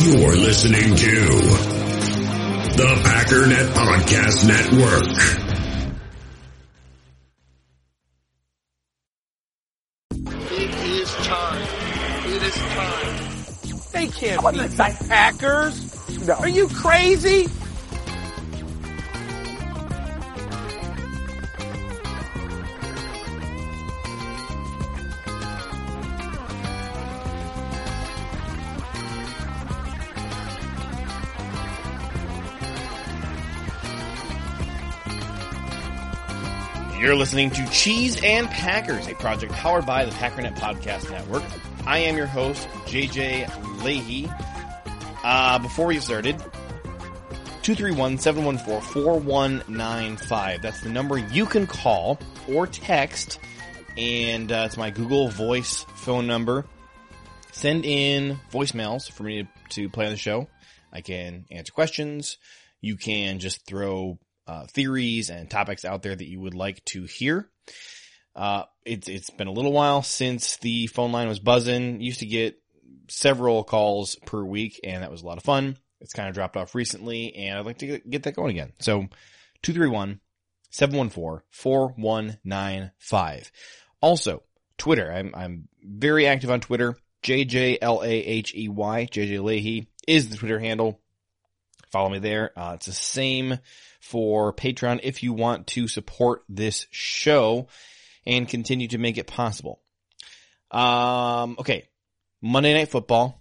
You're listening to the Packernet Podcast Network. It is time. It is time. They can't beat the Packers. Are you crazy? You're listening to Cheese and Packers, a project powered by the Packernet Podcast Network. I am your host, JJ Leahy. Uh, before we started, 231-714-4195. That's the number you can call or text, and uh, it's my Google Voice phone number. Send in voicemails for me to, to play on the show. I can answer questions. You can just throw uh, theories and topics out there that you would like to hear. Uh, it's it's been a little while since the phone line was buzzing. Used to get several calls per week, and that was a lot of fun. It's kind of dropped off recently, and I'd like to get, that going again. So, 231 714 4195. Also, Twitter. I'm, I'm very active on Twitter. JJLAHEY, JJ Leahy is the Twitter handle. Follow me there. Uh, it's the same for Patreon if you want to support this show and continue to make it possible. Um, okay. Monday Night Football.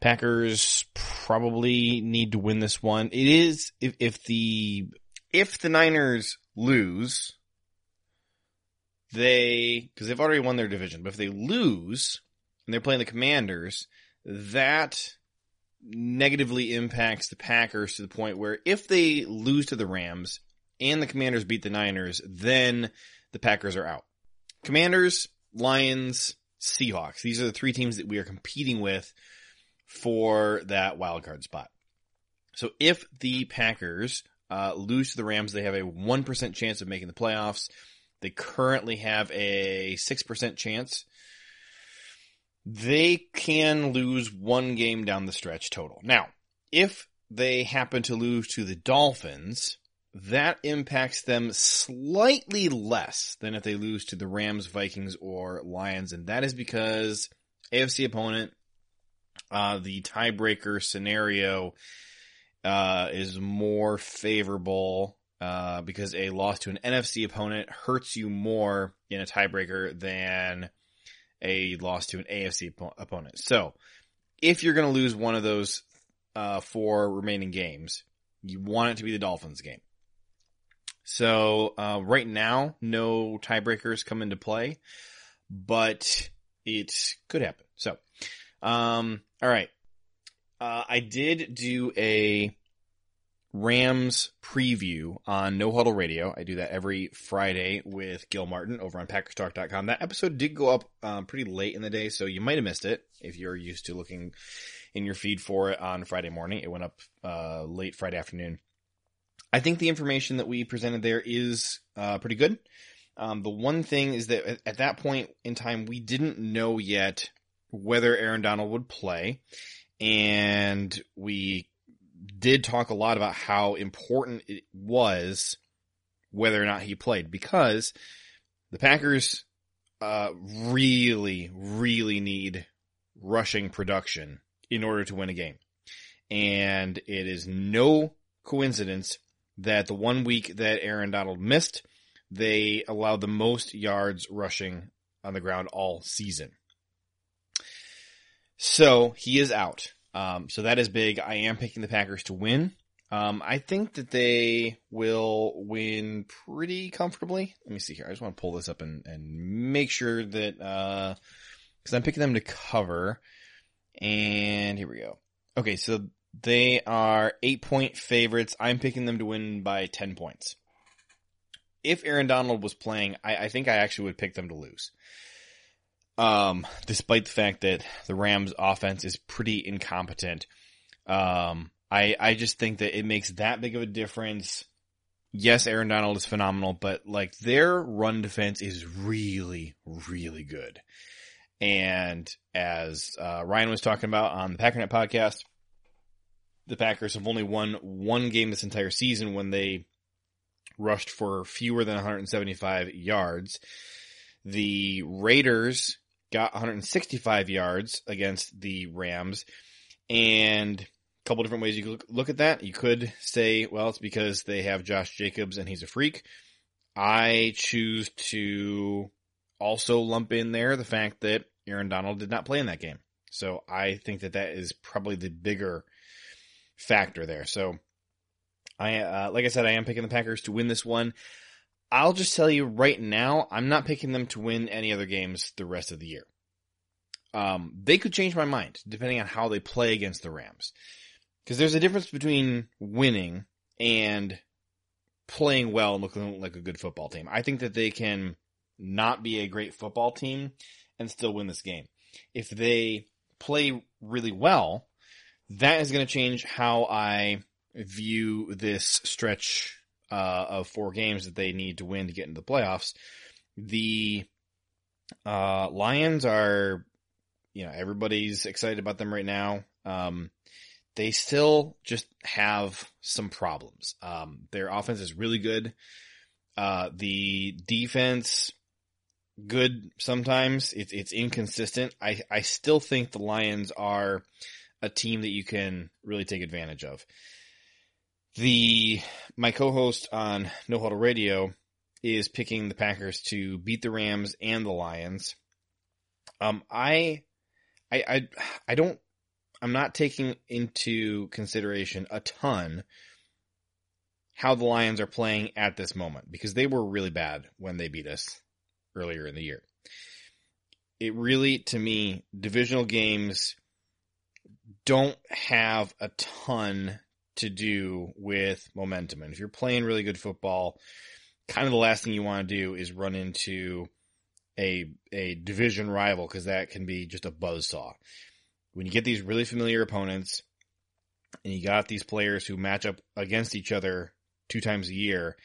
Packers probably need to win this one. It is, if, if the, if the Niners lose, they, cause they've already won their division, but if they lose and they're playing the Commanders, that negatively impacts the Packers to the point where if they lose to the Rams and the Commanders beat the Niners, then the Packers are out. Commanders, Lions, Seahawks. These are the three teams that we are competing with for that wild card spot. So if the Packers uh, lose to the Rams, they have a 1% chance of making the playoffs. They currently have a 6% chance they can lose one game down the stretch total. Now, if they happen to lose to the Dolphins, that impacts them slightly less than if they lose to the Rams, Vikings, or Lions, and that is because AFC opponent, uh, the tiebreaker scenario, uh, is more favorable, uh, because a loss to an NFC opponent hurts you more in a tiebreaker than a loss to an AFC op- opponent. So, if you're going to lose one of those uh, four remaining games, you want it to be the Dolphins game. So, uh, right now, no tiebreakers come into play, but it could happen. So, um, all right. Uh, I did do a Rams preview on No Huddle Radio. I do that every Friday with Gil Martin over on PackersTalk.com. That episode did go up um, pretty late in the day, so you might have missed it if you're used to looking in your feed for it on Friday morning. It went up uh, late Friday afternoon. I think the information that we presented there is uh, pretty good. Um, the one thing is that at that point in time, we didn't know yet whether Aaron Donald would play, and we did talk a lot about how important it was whether or not he played because the Packers uh, really, really need rushing production in order to win a game. And it is no coincidence that the one week that Aaron Donald missed, they allowed the most yards rushing on the ground all season. So he is out. Um, so that is big. I am picking the Packers to win. Um, I think that they will win pretty comfortably. Let me see here. I just want to pull this up and, and make sure that, uh, cause I'm picking them to cover. And here we go. Okay. So they are eight point favorites. I'm picking them to win by 10 points. If Aaron Donald was playing, I, I think I actually would pick them to lose. Um, despite the fact that the Rams offense is pretty incompetent. Um, I, I just think that it makes that big of a difference. Yes, Aaron Donald is phenomenal, but like their run defense is really, really good. And as uh, Ryan was talking about on the Packernet podcast, the Packers have only won one game this entire season when they rushed for fewer than 175 yards. The Raiders got 165 yards against the Rams. And a couple different ways you could look at that. You could say, well, it's because they have Josh Jacobs and he's a freak. I choose to also lump in there the fact that Aaron Donald did not play in that game. So I think that that is probably the bigger factor there. So I, uh, like I said, I am picking the Packers to win this one. I'll just tell you right now, I'm not picking them to win any other games the rest of the year. Um, they could change my mind depending on how they play against the Rams. Cause there's a difference between winning and playing well and looking like a good football team. I think that they can not be a great football team and still win this game. If they play really well, that is going to change how I view this stretch uh, of four games that they need to win to get into the playoffs. The uh, Lions are, you know, everybody's excited about them right now. Um, they still just have some problems. Um, their offense is really good. Uh, the defense, good sometimes. It's it's inconsistent. I I still think the Lions are a team that you can really take advantage of. The my co-host on No Huddle Radio is picking the Packers to beat the Rams and the Lions. Um, I, I, I, I don't. I'm not taking into consideration a ton how the Lions are playing at this moment because they were really bad when they beat us earlier in the year. It really, to me, divisional games don't have a ton to do with momentum. And if you're playing really good football, kind of the last thing you want to do is run into a a division rival because that can be just a buzz saw. When you get these really familiar opponents and you got these players who match up against each other two times a year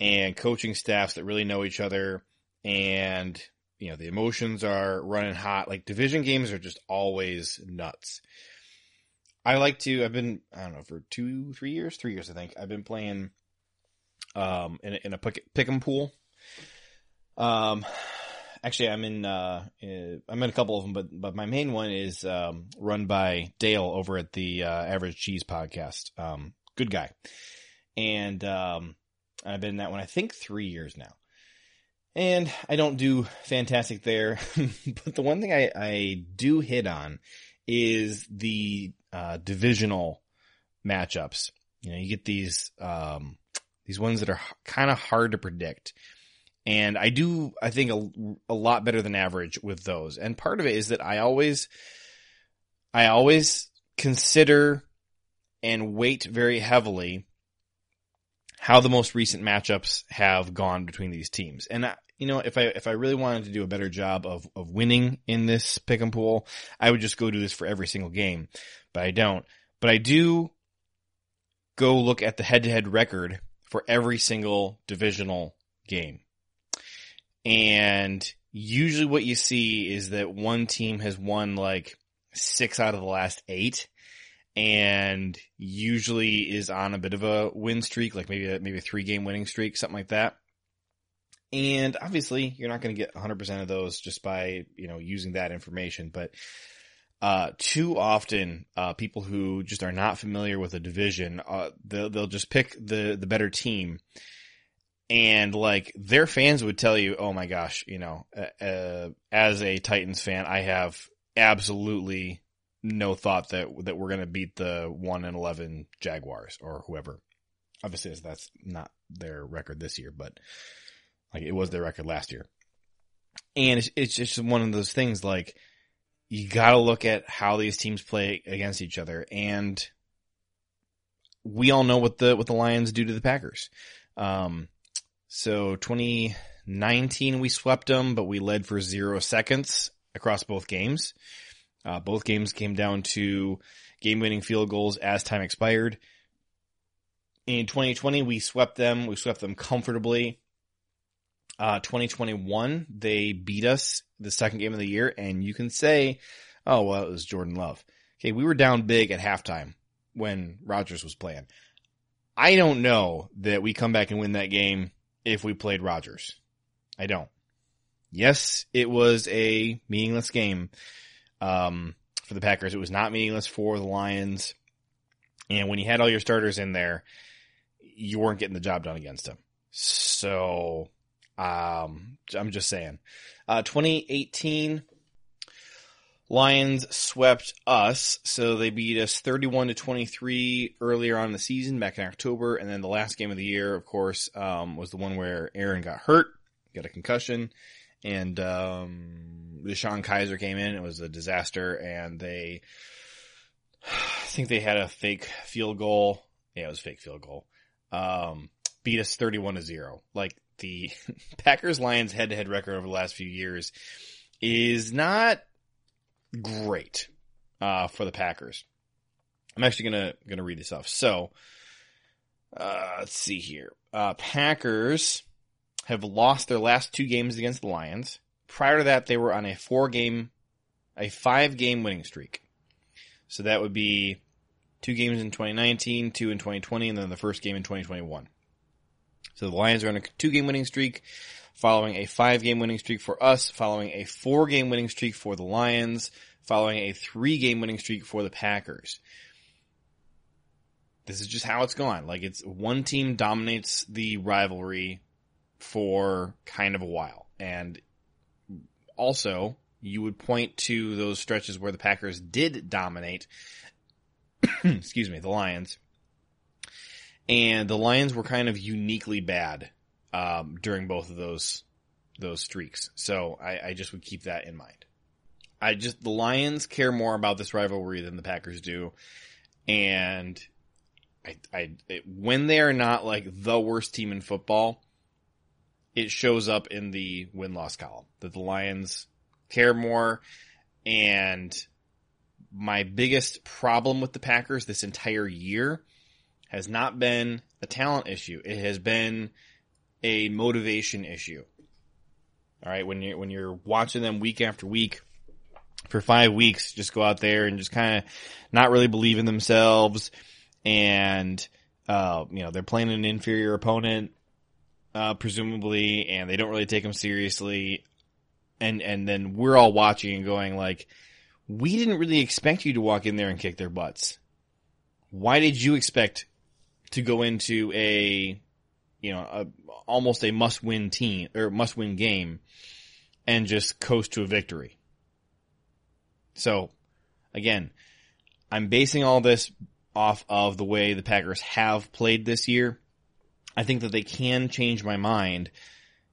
and coaching staffs that really know each other and you know the emotions are running hot like division games are just always nuts I like to. I've been I don't know for two, three years, three years I think. I've been playing um in a, in a pick pick'em pool. Um, actually, I'm in uh I'm in a couple of them, but but my main one is um run by Dale over at the uh, Average Cheese podcast. Um, good guy, and um I've been in that one I think three years now. And I don't do fantastic there, but the one thing I, I do hit on is the uh, divisional matchups. You know, you get these um, these ones that are kind of hard to predict, and I do I think a, a lot better than average with those. And part of it is that I always I always consider and weight very heavily how the most recent matchups have gone between these teams. And you know, if I if I really wanted to do a better job of of winning in this pick and pool, I would just go do this for every single game. But I don't. But I do go look at the head to head record for every single divisional game. And usually what you see is that one team has won like six out of the last eight and usually is on a bit of a win streak, like maybe a, maybe a three game winning streak, something like that. And obviously you're not going to get 100% of those just by, you know, using that information, but uh, too often, uh, people who just are not familiar with a division, uh, they'll, they'll just pick the, the better team. And like their fans would tell you, oh my gosh, you know, uh, uh, as a Titans fan, I have absolutely no thought that, that we're going to beat the 1 and 11 Jaguars or whoever. Obviously, that's not their record this year, but like it was their record last year. And it's, it's just one of those things like you got to look at how these teams play against each other. And we all know what the, what the Lions do to the Packers. Um, so 2019 we swept them, but we led for zero seconds across both games. Uh, both games came down to game winning field goals as time expired. In 2020, we swept them. We swept them comfortably. Uh, 2021, they beat us the second game of the year, and you can say, oh, well, it was Jordan Love. Okay, we were down big at halftime when Rodgers was playing. I don't know that we come back and win that game if we played Rodgers. I don't. Yes, it was a meaningless game um, for the Packers. It was not meaningless for the Lions. And when you had all your starters in there, you weren't getting the job done against them. So, um, I'm just saying. Uh, 2018, Lions swept us, so they beat us 31 to 23 earlier on in the season, back in October, and then the last game of the year, of course, um, was the one where Aaron got hurt, got a concussion, and um, DeShone Kizer came in. It was a disaster, and they, I think they had a fake field goal. Yeah, it was a fake field goal. Um, beat us 31 to zero. Like the Packers Lions head to head record over the last few years is not great uh, for the Packers. I'm actually gonna gonna read this off. So uh, let's see here. Uh, Packers have lost their last two games against the Lions. Prior to that, they were on a four game, a five game winning streak. So that would be two games in 2019, two in 2020, and then the first game in 2021. So the Lions are on a two game winning streak, following a five game winning streak for us, following a four game winning streak for the Lions, following a three game winning streak for the Packers. This is just how it's gone. Like it's one team dominates the rivalry for kind of a while. And also you would point to those stretches where the Packers did dominate, excuse me, the Lions. And the Lions were kind of uniquely bad, um, during both of those, those streaks. So I, I just would keep that in mind. I just, the Lions care more about this rivalry than the Packers do. And I, I, it, when they are not like the worst team in football, it shows up in the win loss column that the Lions care more. And my biggest problem with the Packers this entire year has not been a talent issue. It has been a motivation issue. All right. When you're, when you're watching them week after week for five weeks, just go out there and just kind of not really believe in themselves. And, uh, you know, they're playing an inferior opponent uh, presumably, and they don't really take them seriously. And and then we're all watching and going like, we didn't really expect you to walk in there and kick their butts. Why did you expect to go into a, you know, a, almost a must win team or must win game and just coast to a victory? So, again, I'm basing all this off of the way the Packers have played this year. I think that they can change my mind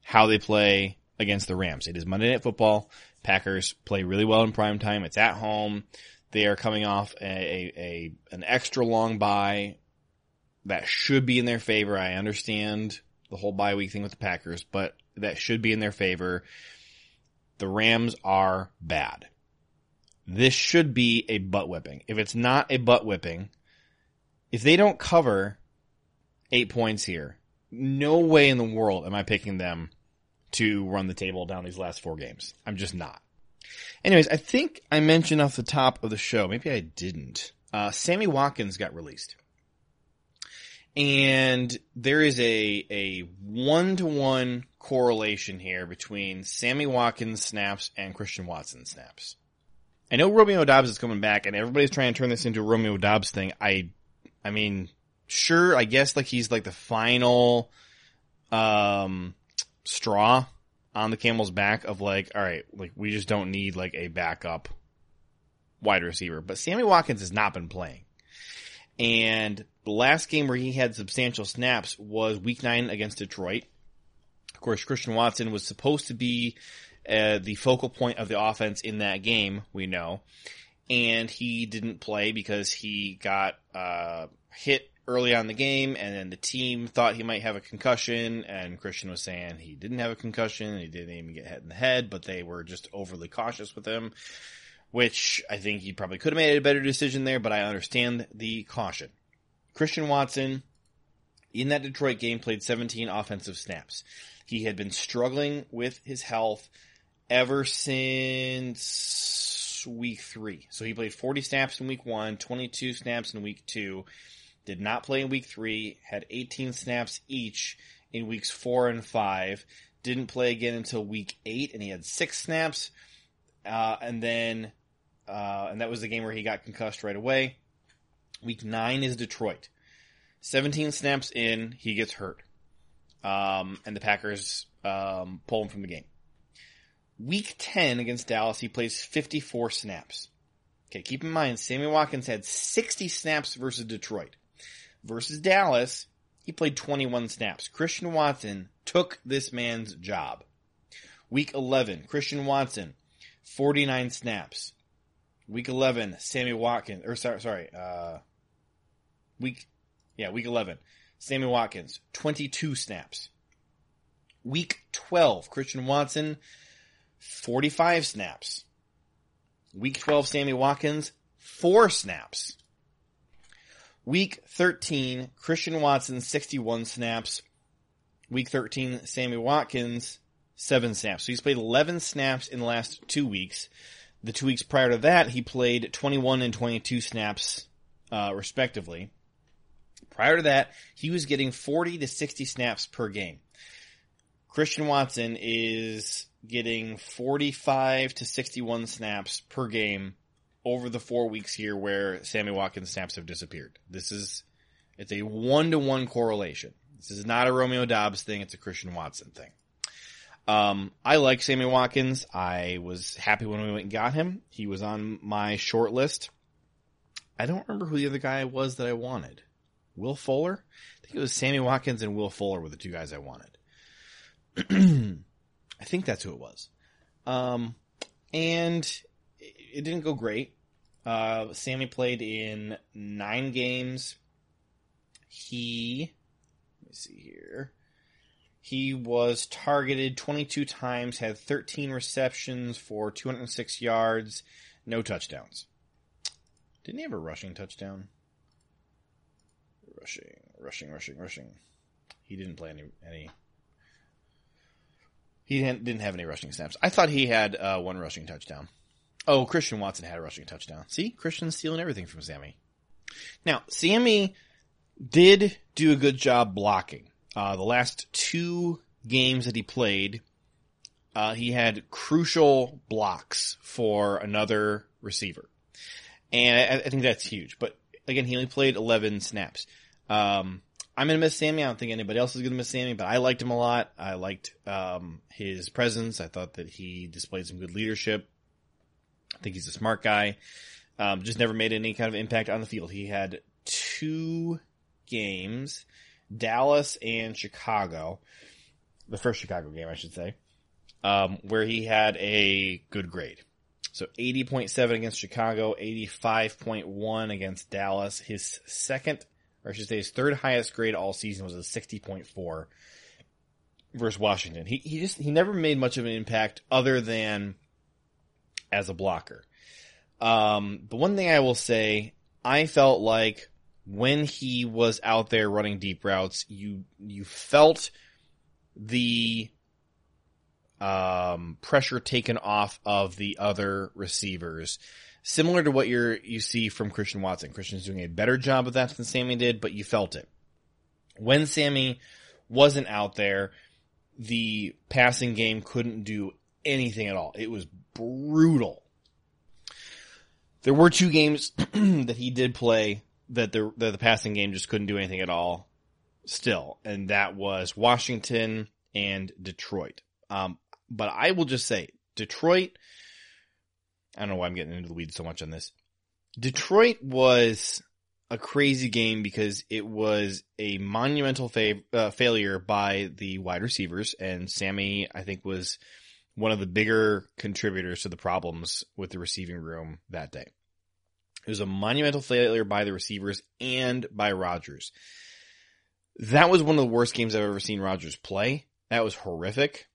how they play against the Rams. It is Monday Night Football. Packers play really well in prime time. It's at home. They are coming off a, a, a an extra long bye that should be in their favor. I understand the whole bye week thing with the Packers, but that should be in their favor. The Rams are bad. This should be a butt whipping. If it's not a butt whipping, if they don't cover eight points here. No way in the world am I picking them to run the table down these last four games. I'm just not. Anyways, I think I mentioned off the top of the show, maybe I didn't. Uh, Sammy Watkins got released. And there is a, a one to one correlation here between Sammy Watkins snaps and Christian Watson snaps. I know Romeo Doubs is coming back and everybody's trying to turn this into a Romeo Doubs thing. I, I mean, sure, I guess like he's like the final um straw on the camel's back of like, all right, like we just don't need like a backup wide receiver. But Sammy Watkins has not been playing. And the last game where he had substantial snaps was week nine against Detroit. Of course, Christian Watson was supposed to be uh, the focal point of the offense in that game, we know. And he didn't play because he got uh, hit early on the game, and then the team thought he might have a concussion, and Christian was saying he didn't have a concussion, he didn't even get hit in the head, but they were just overly cautious with him, which I think he probably could have made a better decision there, but I understand the caution. Christian Watson, in that Detroit game, played 17 offensive snaps. He had been struggling with his health ever since week three. So he played 40 snaps in week one, 22 snaps in week two, did not play in week three, had 18 snaps each in weeks four and five, didn't play again until week eight, and he had six snaps. Uh, and then, uh, and that was the game where he got concussed right away. Week nine is Detroit. 17 snaps in, he gets hurt. Um, and the Packers, um, pull him from the game. Week 10 against Dallas, he plays 54 snaps. Okay, keep in mind, Sammy Watkins had 60 snaps versus Detroit. Versus Dallas, he played 21 snaps. Christian Watson took this man's job. Week 11, Christian Watson, 49 snaps. Week 11, Sammy Watkins, or sorry, sorry, uh, week, yeah, week 11, Sammy Watkins, 22 snaps. Week 12, Christian Watson, 45 snaps. Week 12, Sammy Watkins, 4 snaps. Week 13, Christian Watson, 61 snaps. Week 13, Sammy Watkins, 7 snaps. So he's played 11 snaps in the last two weeks. The two weeks prior to that, he played 21 and 22 snaps, uh, respectively. Prior to that, he was getting 40 to 60 snaps per game. Christian Watson is getting 45 to 61 snaps per game over the four weeks here where Sammy Watkins snaps have disappeared. This is, it's a one to one correlation. This is not a Romeo Doubs thing. It's a Christian Watson thing. Um, I like Sammy Watkins. I was happy when we went and got him. He was on my short list. I don't remember who the other guy was that I wanted. Will Fuller? I think it was Sammy Watkins and Will Fuller were the two guys I wanted. I think that's who it was. Um, and it didn't go great. Uh, Sammy played in nine games. He, let me see here. He was targeted 22 times, had 13 receptions for 206 yards, no touchdowns. Didn't he have a rushing touchdown? Rushing, rushing, rushing, rushing. He didn't play any any he didn't, didn't have any rushing snaps. I thought he had uh, one rushing touchdown. Oh, Christian Watson had a rushing touchdown. See, Christian's stealing everything from Sammy. Now, Sammy did do a good job blocking. Uh, the last two games that he played, uh, he had crucial blocks for another receiver. And I, I, think that's huge. But again, he only played 11 snaps. Um, I'm gonna miss Sammy. I don't think anybody else is gonna miss Sammy, but I liked him a lot. I liked um, his presence. I thought that he displayed some good leadership. I think he's a smart guy. Um, just never made any kind of impact on the field. He had two games, Dallas and Chicago, the first Chicago game, I should say, um, where he had a good grade. So 80.7 against Chicago, 85.1 against Dallas. His second or I should say his third highest grade all season was a 60.4 versus Washington. He, he just, he never made much of an impact other than as a blocker. Um, the one thing I will say, I felt like when he was out there running deep routes, you, you felt the, um, pressure taken off of the other receivers similar to what you're you see from Christian Watson. Christian's doing a better job of that than Sammy did, but you felt it. When Sammy wasn't out there, the passing game couldn't do anything at all. It was brutal. There were two games that he did play that the that the passing game just couldn't do anything at all still, and that was Washington and Detroit. Um, but I will just say Detroit I don't know why I'm getting into the weeds so much on this. Detroit was a crazy game because it was a monumental fa- uh, failure by the wide receivers, and Sammy, I think, was one of the bigger contributors to the problems with the receiving room that day. It was a monumental failure by the receivers and by Rodgers. That was one of the worst games I've ever seen Rodgers play. That was horrific.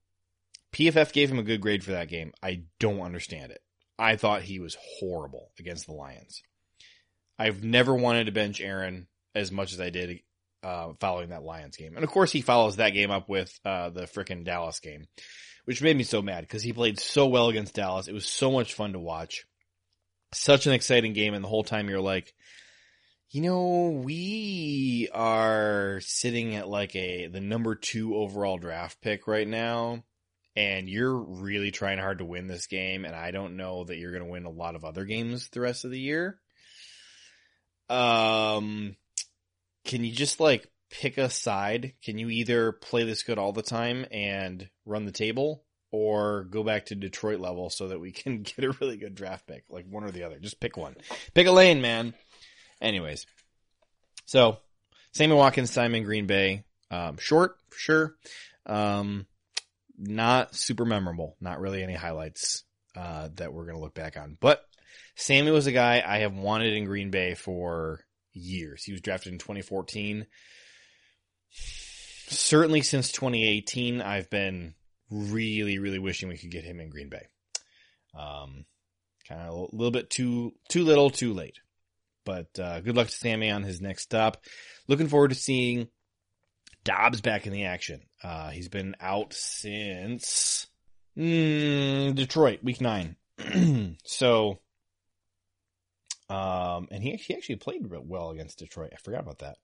PFF gave him a good grade for that game. I don't understand it. I thought he was horrible against the Lions. I've never wanted to bench Aaron as much as I did uh, following that Lions game. And of course, he follows that game up with uh, the freaking Dallas game, which made me so mad because he played so well against Dallas. It was so much fun to watch. such an exciting game, and the whole time you're like, you know, we are sitting at like a the number two overall draft pick right now, and you're really trying hard to win this game, and I don't know that you're going to win a lot of other games the rest of the year. Um, can you just like pick a side? Can you either play this good all the time and run the table, or go back to Detroit level so that we can get a really good draft pick, like one or the other? Just pick one. Pick a lane, man. Anyways, so Sammy Watkins time in Green Bay, um, short for sure. Um, not super memorable. Not really any highlights uh, that we're gonna look back on. But Sammy was a guy I have wanted in Green Bay for years. He was drafted in 2014. Certainly since 2018, I've been really, really wishing we could get him in Green Bay. Um, kind of a little bit too, too little, too late. But uh, good luck to Sammy on his next stop. Looking forward to seeing Doubs back in the action. Uh, he's been out since mm, Detroit, week nine. so, um, and he, he actually played well against Detroit. I forgot about that.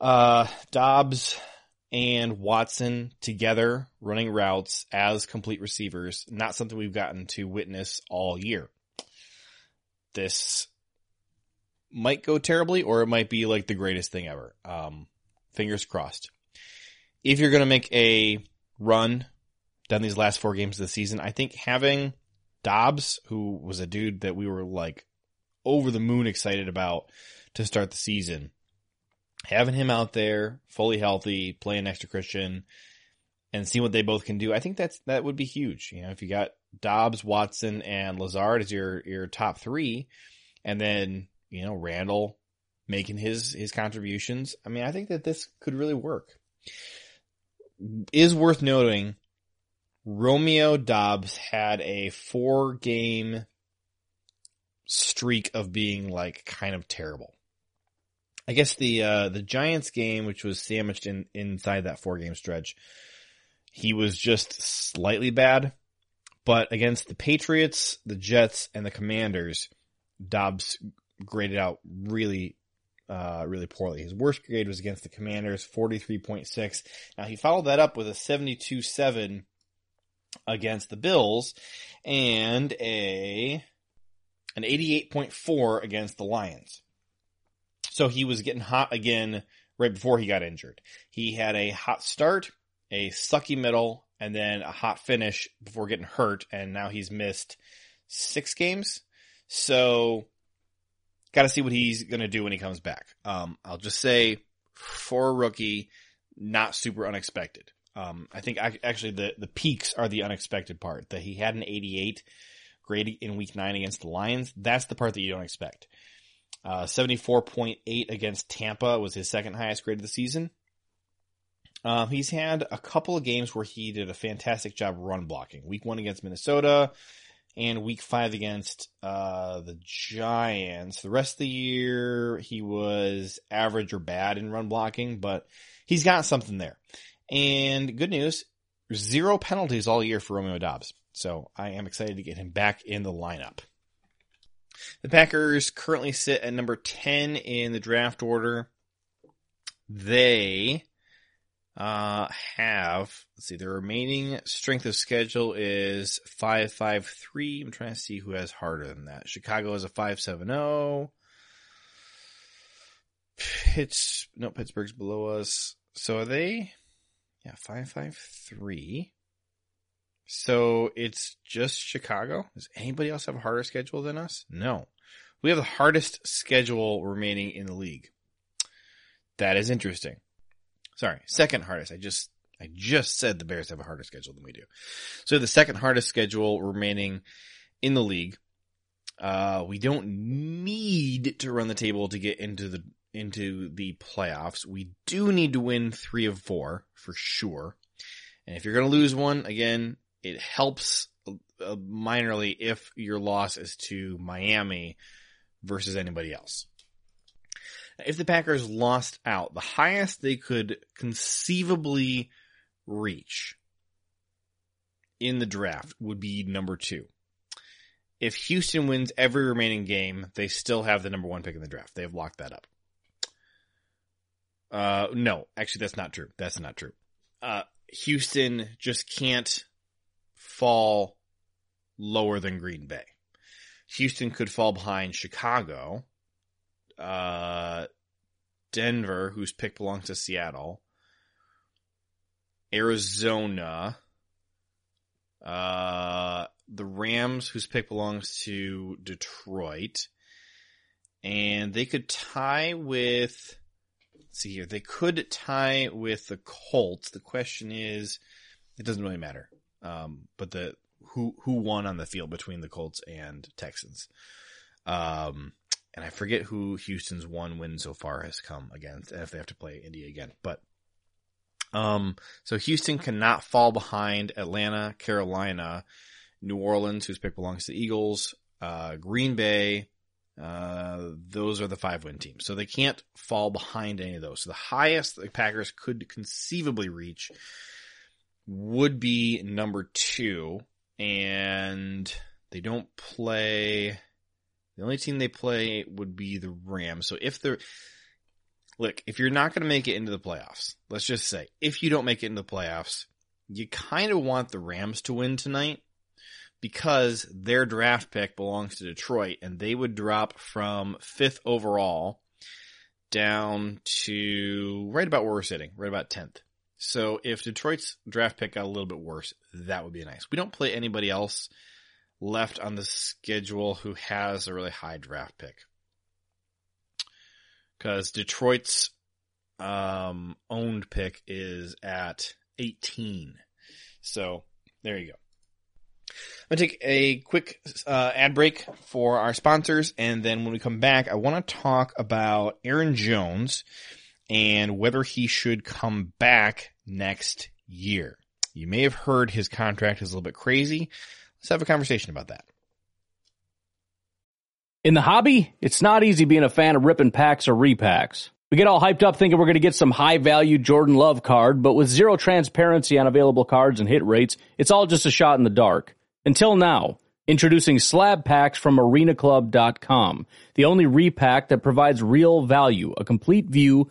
Uh, Doubs and Watson together running routes as complete receivers, not something we've gotten to witness all year. This might go terribly or it might be like the greatest thing ever. Um, fingers crossed. If you're going to make a run done these last four games of the season, I think having Doubs, who was a dude that we were like over the moon excited about to start the season, having him out there fully healthy, playing next to Christian and see what they both can do. I think that's, that would be huge. You know, if you got Doubs, Watson and Lazard as your, your top three and then, you know, Randall making his, his contributions. I mean, I think that this could really work. Is worth noting Romeo Doubs had a four game streak of being like kind of terrible. I guess the uh, the Giants game, which was sandwiched in inside that four game stretch, he was just slightly bad. But against the Patriots, the Jets, and the Commanders, Doubs graded out really, uh, really poorly. His worst grade was against the Commanders, 43.6. Now he followed that up with a 72.7 against the Bills and a, an 88.4 against the Lions. So he was getting hot again right before he got injured. He had a hot start, a sucky middle, and then a hot finish before getting hurt, and now he's missed six games. So, got to see what he's going to do when he comes back. Um, I'll just say, for a rookie, not super unexpected. Um, I think I, actually the the peaks are the unexpected part. That he had an 88 grade in week nine against the Lions. That's the part that you don't expect. Uh, 74.8 against Tampa was his second highest grade of the season. Um, he's had a couple of games where he did a fantastic job run blocking. Week one against Minnesota and week five against, uh, the Giants. The rest of the year, he was average or bad in run blocking, but he's got something there. And good news, zero penalties all year for Romeo Doubs. So I am excited to get him back in the lineup. The Packers currently sit at number 10 in the draft order. They uh, have, let's see, the remaining strength of schedule is 553. I'm trying to see who has harder than that. Chicago is a 570. Pitts, no, Pittsburgh's below us. So are they, yeah, 553. So it's just Chicago? Does anybody else have a harder schedule than us? No. We have the hardest schedule remaining in the league. That is interesting. Sorry, second hardest. I just I just said the Bears have a harder schedule than we do. So the second hardest schedule remaining in the league. Uh, we don't need to run the table to get into the into the playoffs. We do need to win three of four for sure. And if you're going to lose one, again, it helps uh, minorly if your loss is to Miami versus anybody else. If the Packers lost out, the highest they could conceivably reach in the draft would be number two. if Houston wins every remaining game, they still have the number one pick in the draft. They have locked that up. Uh, no, actually, that's not true. That's not true. Uh, Houston just can't fall lower than Green Bay. Houston could fall behind Chicago, uh, Denver, whose pick belongs to Seattle, Arizona, uh, the Rams, whose pick belongs to Detroit, and they could tie with. See here, they could tie with the Colts. The question is, it doesn't really matter. Um, but the who who won on the field between the Colts and Texans. Um, and I forget who Houston's one win so far has come against if they have to play Indy again. But um, so Houston cannot fall behind Atlanta, Carolina, New Orleans, whose pick belongs to the Eagles, uh, Green Bay. Uh, those are the five win teams. So they can't fall behind any of those. So the highest the Packers could conceivably reach would be number two. And they don't play. The only team they play would be the Rams. So if they're, look, if you're not going to make it into the playoffs, let's just say, if you don't make it into the playoffs, you kind of want the Rams to win tonight because their draft pick belongs to Detroit and they would drop from fifth overall down to right about where we're sitting, right about 10th. So if Detroit's draft pick got a little bit worse, that would be nice. We don't play anybody else left on the schedule who has a really high draft pick. Because Detroit's um, owned pick is at 18. So there you go. I'm going to take a quick uh, ad break for our sponsors, and then when we come back, I want to talk about Aaron Jones and whether he should come back next year. You may have heard his contract is a little bit crazy. Let's have a conversation about that. In the hobby, it's not easy being a fan of ripping packs or repacks. We get all hyped up thinking we're going to get some high value Jordan Love card, but with zero transparency on available cards and hit rates, it's all just a shot in the dark. Until now, introducing slab packs from arenaclub.com, the only repack that provides real value, a complete view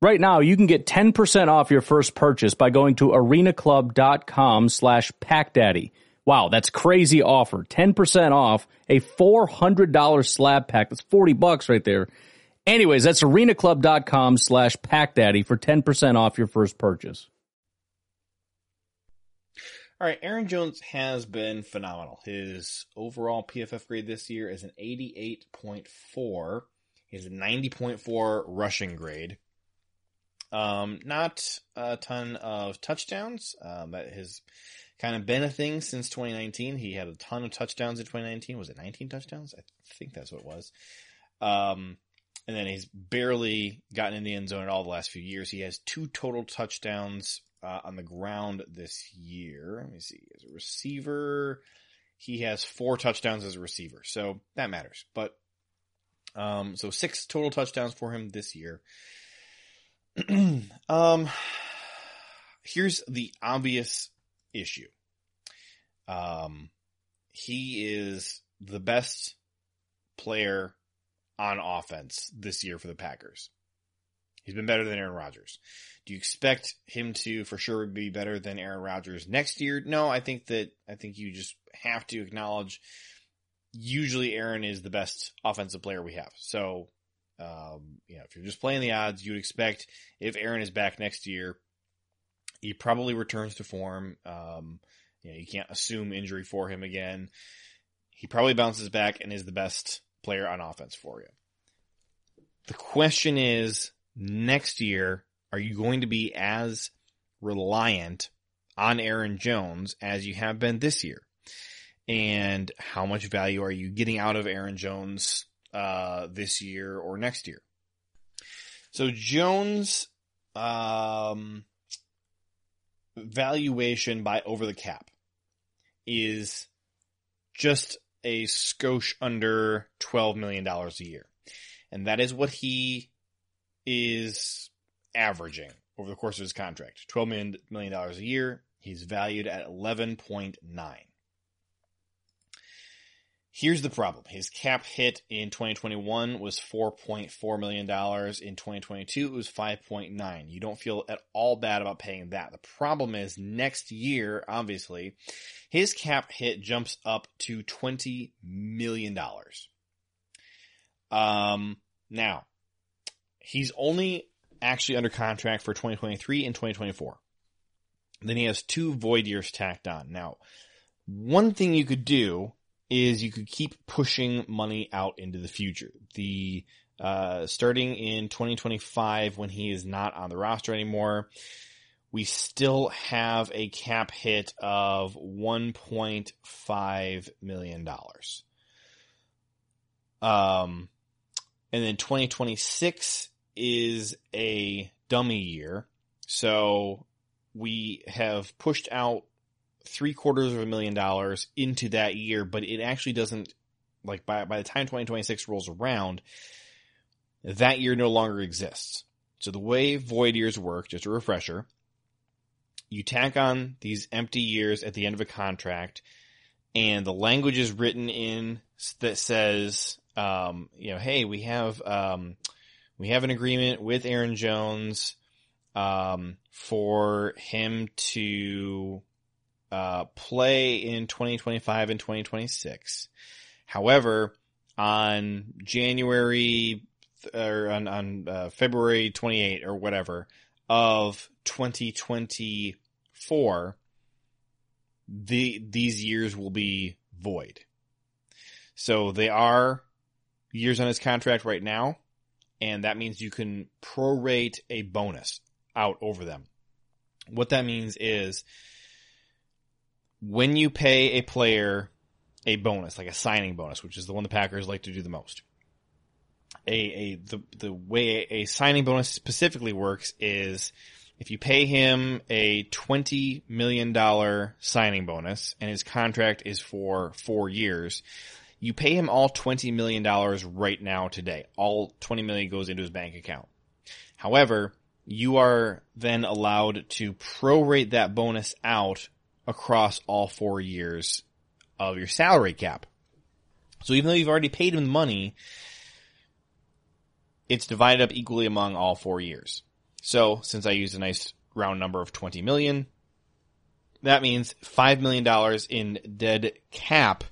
Right now, you can get 10% off your first purchase by going to arenaclub.com slash packdaddy. Wow, that's crazy offer. 10% off a $400 slab pack. That's 40 bucks right there. Anyways, that's arenaclub.com slash packdaddy for 10% off your first purchase. All right, Aaron Jones has been phenomenal. His overall PFF grade this year is an 88.4. He has a 90.4 rushing grade. Um, not a ton of touchdowns. Um, that has kind of been a thing since 2019. He had a ton of touchdowns in 2019. Was it 19 touchdowns? I think that's what it was. Um, and then he's barely gotten in the end zone at all the last few years. He has two total touchdowns uh, on the ground this year. Let me see. As a receiver, he has four touchdowns as a receiver, so that matters. But um, so six total touchdowns for him this year. um, here's the obvious issue. Um, he is the best player on offense this year for the Packers. He's been better than Aaron Rodgers. Do you expect him to for sure be better than Aaron Rodgers next year? No, I think that I think you just have to acknowledge usually Aaron is the best offensive player we have. So, um, you know, if you're just playing the odds, you'd expect if Aaron is back next year, he probably returns to form. Um, you know, you can't assume injury for him again. He probably bounces back and is the best player on offense for you. The question is, next year, are you going to be as reliant on Aaron Jones as you have been this year? And how much value are you getting out of Aaron Jones uh, this year or next year? So Jones um valuation by over the cap is just a skosh under $12 million a year. And that is what he is averaging over the course of his contract. $12 million a year. He's valued at 11.9. Here's the problem. His cap hit in 2021 was $4.4 million. In 2022, it was 5.9. You don't feel at all bad about paying that. The problem is next year, obviously, his cap hit jumps up to $20 million. Um, now, he's only actually under contract for 2023 and 2024. Then he has two void years tacked on. Now, one thing you could do is you could keep pushing money out into the future. The uh, starting in 2025 when he is not on the roster anymore, we still have a cap hit of 1.5 million dollars. Um, and then 2026 is a dummy year. So we have pushed out three quarters of a million dollars into that year, but it actually doesn't like by by the time 2026 rolls around, that year no longer exists. So the way void years work, just a refresher, you tack on these empty years at the end of a contract, and the language is written in that says, um, you know, hey, we have um, we have an agreement with Aaron Jones um, for him to uh, play in 2025 and 2026. However, on January or on, on uh, February 28 or whatever of 2024, the these years will be void. So they are years on his contract right now, and that means you can prorate a bonus out over them. What that means is when you pay a player a bonus, like a signing bonus, which is the one the Packers like to do the most. A, a the the way a signing bonus specifically works is if you pay him a twenty million dollar signing bonus and his contract is for four years, you pay him all twenty million dollars right now today. All twenty million goes into his bank account. However, you are then allowed to prorate that bonus out across all four years of your salary cap. So even though you've already paid him the money, it's divided up equally among all four years. So since I used a nice round number of 20 million, that means $5 million in dead cap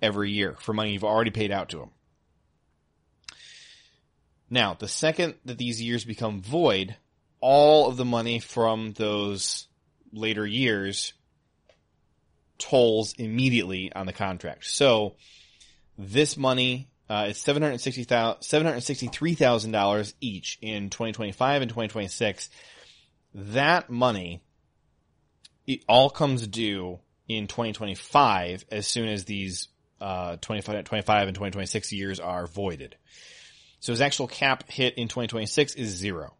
every year for money you've already paid out to him. Now, the second that these years become void, all of the money from those later years tolls immediately on the contract. So this money uh, is $763,000 each in 2025 and 2026. That money, it all comes due in 2025 as soon as these uh, 25, 25 and 2026 years are voided. So his actual cap hit in 2026 is zero.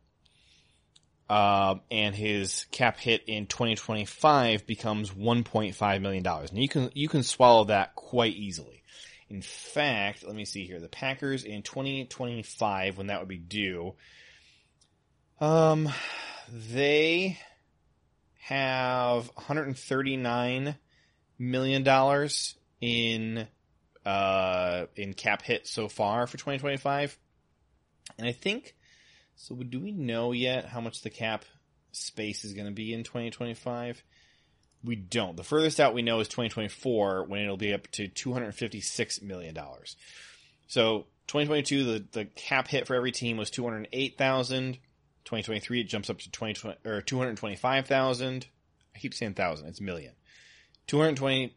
Uh, and his cap hit in 2025 becomes 1.5 million dollars. And you can you can swallow that quite easily. In fact, let me see here. The Packers in 2025, when that would be due, um, they have 139 million dollars in uh in cap hit so far for 2025, and I think so do we know yet how much the cap space is going to be in 2025? We don't. The furthest out we know is 2024 when it'll be up to 256 million dollars. So 2022 the the cap hit for every team was 208,000. 2023 it jumps up to 20 or 225,000. I keep saying thousand, it's million. 220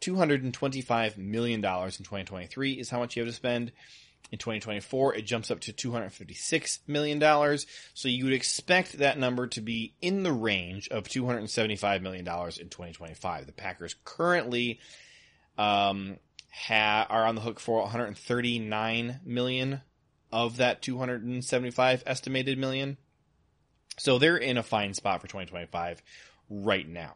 225 million dollars in 2023 is how much you have to spend. In 2024, it jumps up to $256 million. So you would expect that number to be in the range of $275 million in 2025. The Packers currently um, ha- are on the hook for 139 million of that 275 estimated million. So they're in a fine spot for 2025 right now.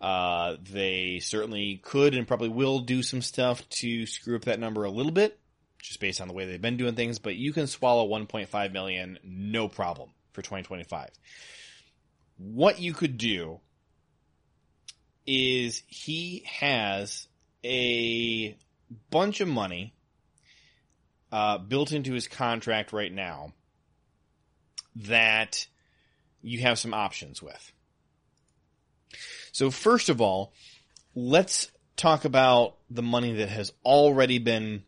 Uh, they certainly could and probably will do some stuff to screw up that number a little bit, just based on the way they've been doing things, but you can swallow 1.5 million no problem for 2025. What you could do is he has a bunch of money uh, built into his contract right now that you have some options with. So first of all, let's talk about the money that has already been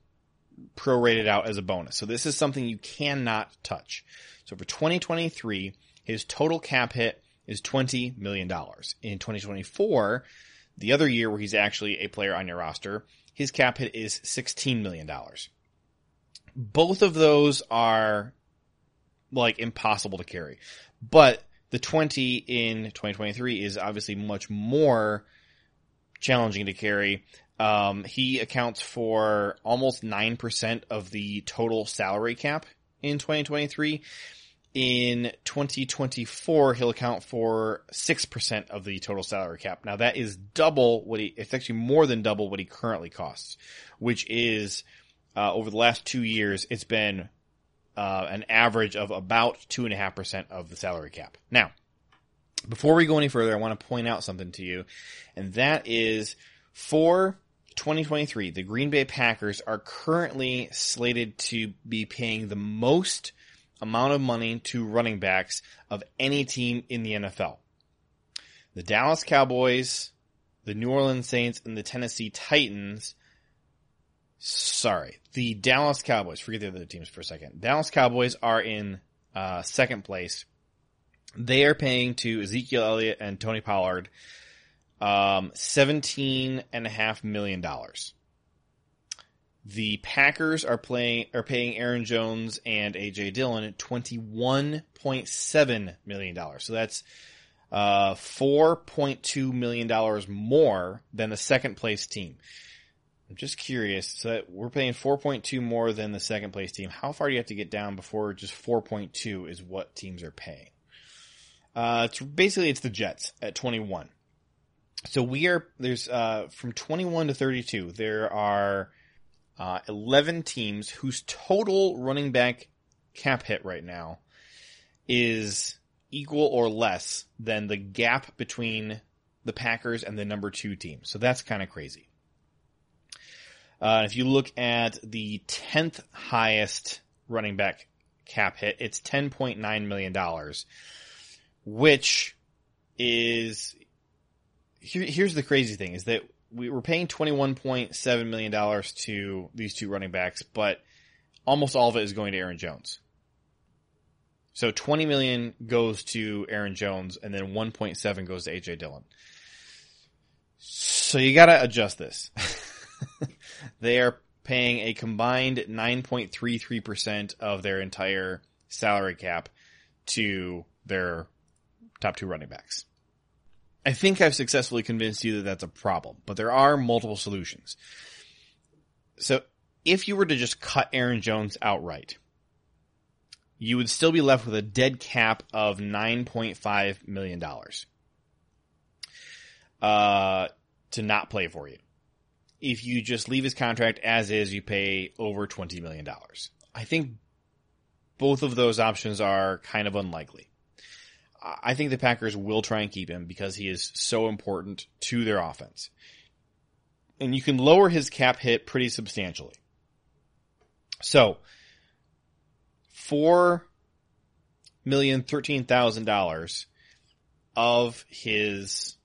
prorated out as a bonus. So this is something you cannot touch. So for 2023, his total cap hit is $20 million. In 2024, the other year where he's actually a player on your roster, his cap hit is $16 million. Both of those are like impossible to carry. But the 20 in 2023 is obviously much more challenging to carry. Um, he accounts for almost 9% of the total salary cap in 2023. In 2024, he'll account for 6% of the total salary cap. Now that is double what he, it's actually more than double what he currently costs, which is, uh, over the last two years, it's been uh, an average of about 2.5% of the salary cap. Now, before we go any further, I want to point out something to you, and that is for 2023, the Green Bay Packers are currently slated to be paying the most amount of money to running backs of any team in the NFL. The Dallas Cowboys, the New Orleans Saints, and the Tennessee Titans sorry, the Dallas Cowboys, forget the other teams for a second. Dallas Cowboys are in uh, second place. They are paying to Ezekiel Elliott and Tony Pollard um, seventeen and a half million dollars. The Packers are playing are paying Aaron Jones and AJ Dillon twenty one point seven million dollars. So that's uh, four point two million dollars more than the second place team. I'm just curious. So we're paying 4.2 more than the second place team. How far do you have to get down before just 4.2 is what teams are paying? Uh, it's basically it's the Jets at 21. So we are there's uh, from 21 to 32. There are uh, 11 teams whose total running back cap hit right now is equal or less than the gap between the Packers and the number two team. So that's kind of crazy. Uh, if you look at the 10th highest running back cap hit, it's $10.9 million, which is, here, here's the crazy thing is that we were paying $21.7 million to these two running backs, but almost all of it is going to Aaron Jones. So 20 million goes to Aaron Jones and then 1.7 goes to AJ Dillon. So you gotta adjust this. they are paying a combined 9.33% of their entire salary cap to their top two running backs. I think I've successfully convinced you that that's a problem, but there are multiple solutions. So if you were to just cut Aaron Jones outright, you would still be left with a dead cap of $9.5 million. Uh, to not play for you if you just leave his contract as is, you pay over $20 million. I think both of those options are kind of unlikely. I think the Packers will try and keep him because he is so important to their offense. And you can lower his cap hit pretty substantially. So, four million thirteen thousand dollars of his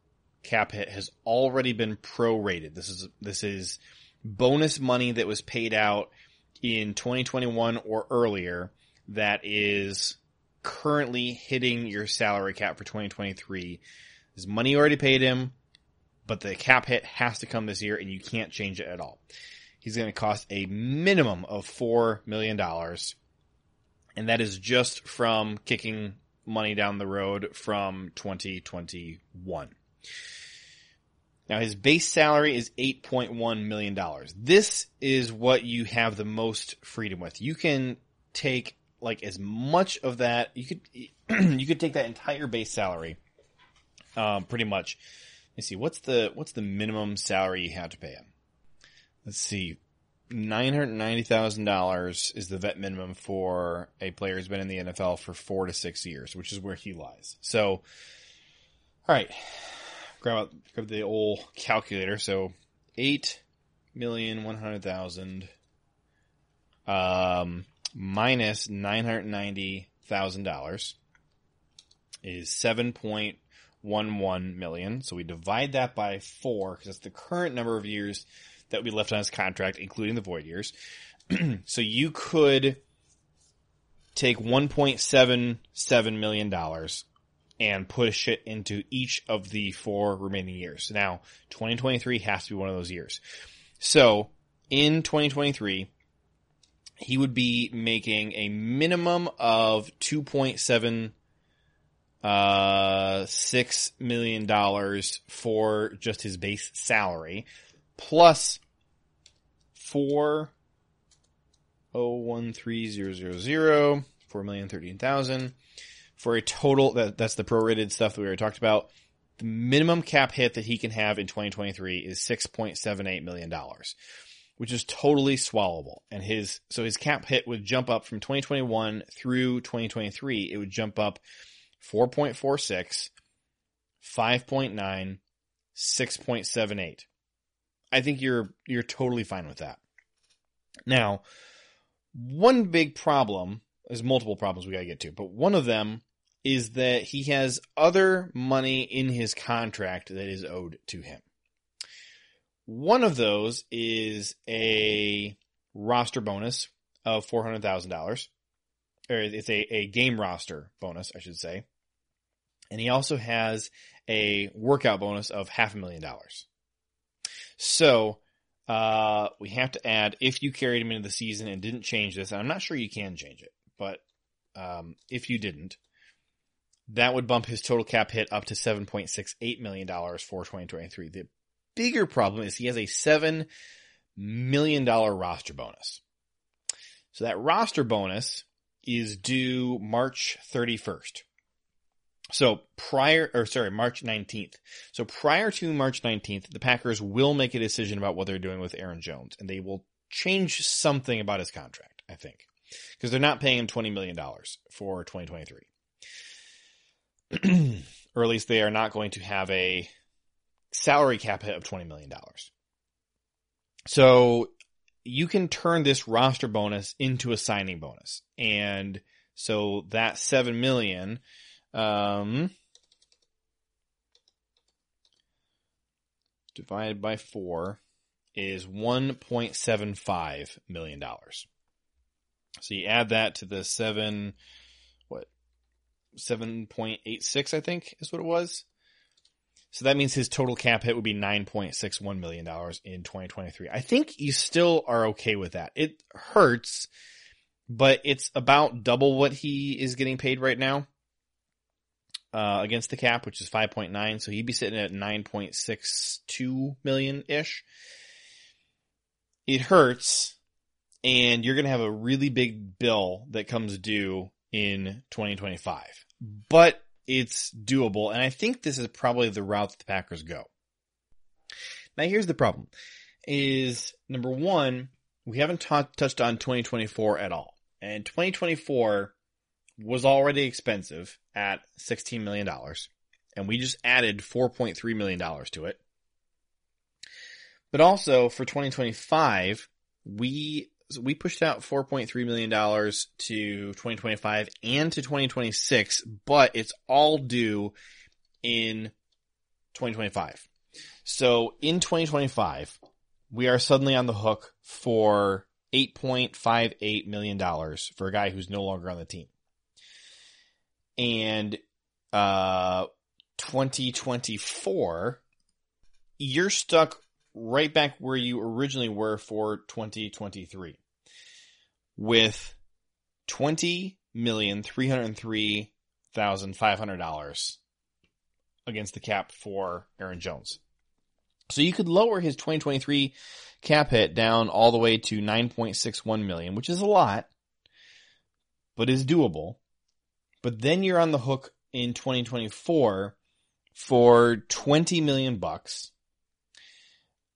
cap hit has already been prorated. This is this is bonus money that was paid out in 2021 or earlier that is currently hitting your salary cap for 2023. There's money already paid him, but the cap hit has to come this year and you can't change it at all. He's going to cost a minimum of $4 million. And that is just from kicking money down the road from 2021. Now his base salary is $8.1 million. This is what you have the most freedom with. You can take like as much of that you could you could take that entire base salary, um, pretty much. Let's see what's the what's the minimum salary you have to pay him. Let's see, nine hundred ninety thousand dollars is the vet minimum for a player who's been in the NFL for four to six years, which is where he lies. So, all right, grab out grab the old calculator. So, eight million one hundred thousand um minus nine hundred ninety thousand dollars is seven point one one million. So we divide that by four because that's the current number of years that we left on his contract, including the void years. so you could take one point seven seven million dollars and push it into each of the four remaining years. Now, 2023 has to be one of those years. So, in 2023, he would be making a minimum of 2.7 uh, six million dollars for just his base salary, plus four oh one three zero zero zero four million thirteen thousand for a total that that's the prorated stuff that we already talked about. The minimum cap hit that he can have in 2023 is 6.78 million dollars, which is totally swallowable. And his so his cap hit would jump up from 2021 through 2023. It would jump up 4.46, 5.9, 6.78. I think you're you're totally fine with that. Now, one big problem, there's multiple problems we got to get to, but one of them is that he has other money in his contract that is owed to him. One of those is a roster bonus of $400,000 or it's a, a game roster bonus, I should say. And he also has a workout bonus of half a million dollars. So, uh, we have to add, if you carried him into the season and didn't change this, and I'm not sure you can change it, but, um, if you didn't, that would bump his total cap hit up to $7.68 million for 2023. The bigger problem is he has a $7 million roster bonus. So that roster bonus is due March 31st. So prior, or sorry, March 19th. So prior to March 19th, the Packers will make a decision about what they're doing with Aaron Jones and they will change something about his contract, I think. Because they're not paying him $20 million for 2023. or at least they are not going to have a salary cap hit of $20 million. So you can turn this roster bonus into a signing bonus. And so that 7 million, um, divided by four is $1.75 million. So you add that to the seven, what, 7.86, I think is what it was. So that means his total cap hit would be $9.61 million in 2023. I think you still are okay with that. It hurts, but it's about double what he is getting paid right now. Uh, against the cap, which is 5.9. So he'd be sitting at 9.62 million ish. It hurts and you're going to have a really big bill that comes due in 2025, but it's doable. And I think this is probably the route that the Packers go. Now here's the problem is number one, we haven't t- touched on 2024 at all. And 2024 was already expensive at $16 million. And we just added $4.3 million to it. But also for 2025, we we pushed out $4.3 million to 2025 and to 2026, but it's all due in 2025. So in 2025, we are suddenly on the hook for $8.58 million for a guy who's no longer on the team. And, uh, 2024, you're stuck right back where you originally were for 2023 with twenty million three hundred three thousand five hundred dollars against the cap for Aaron Jones. So you could lower his 2023 cap hit down all the way to 9.61 million, which is a lot, but is doable. But then you're on the hook in 2024 for 20 million bucks.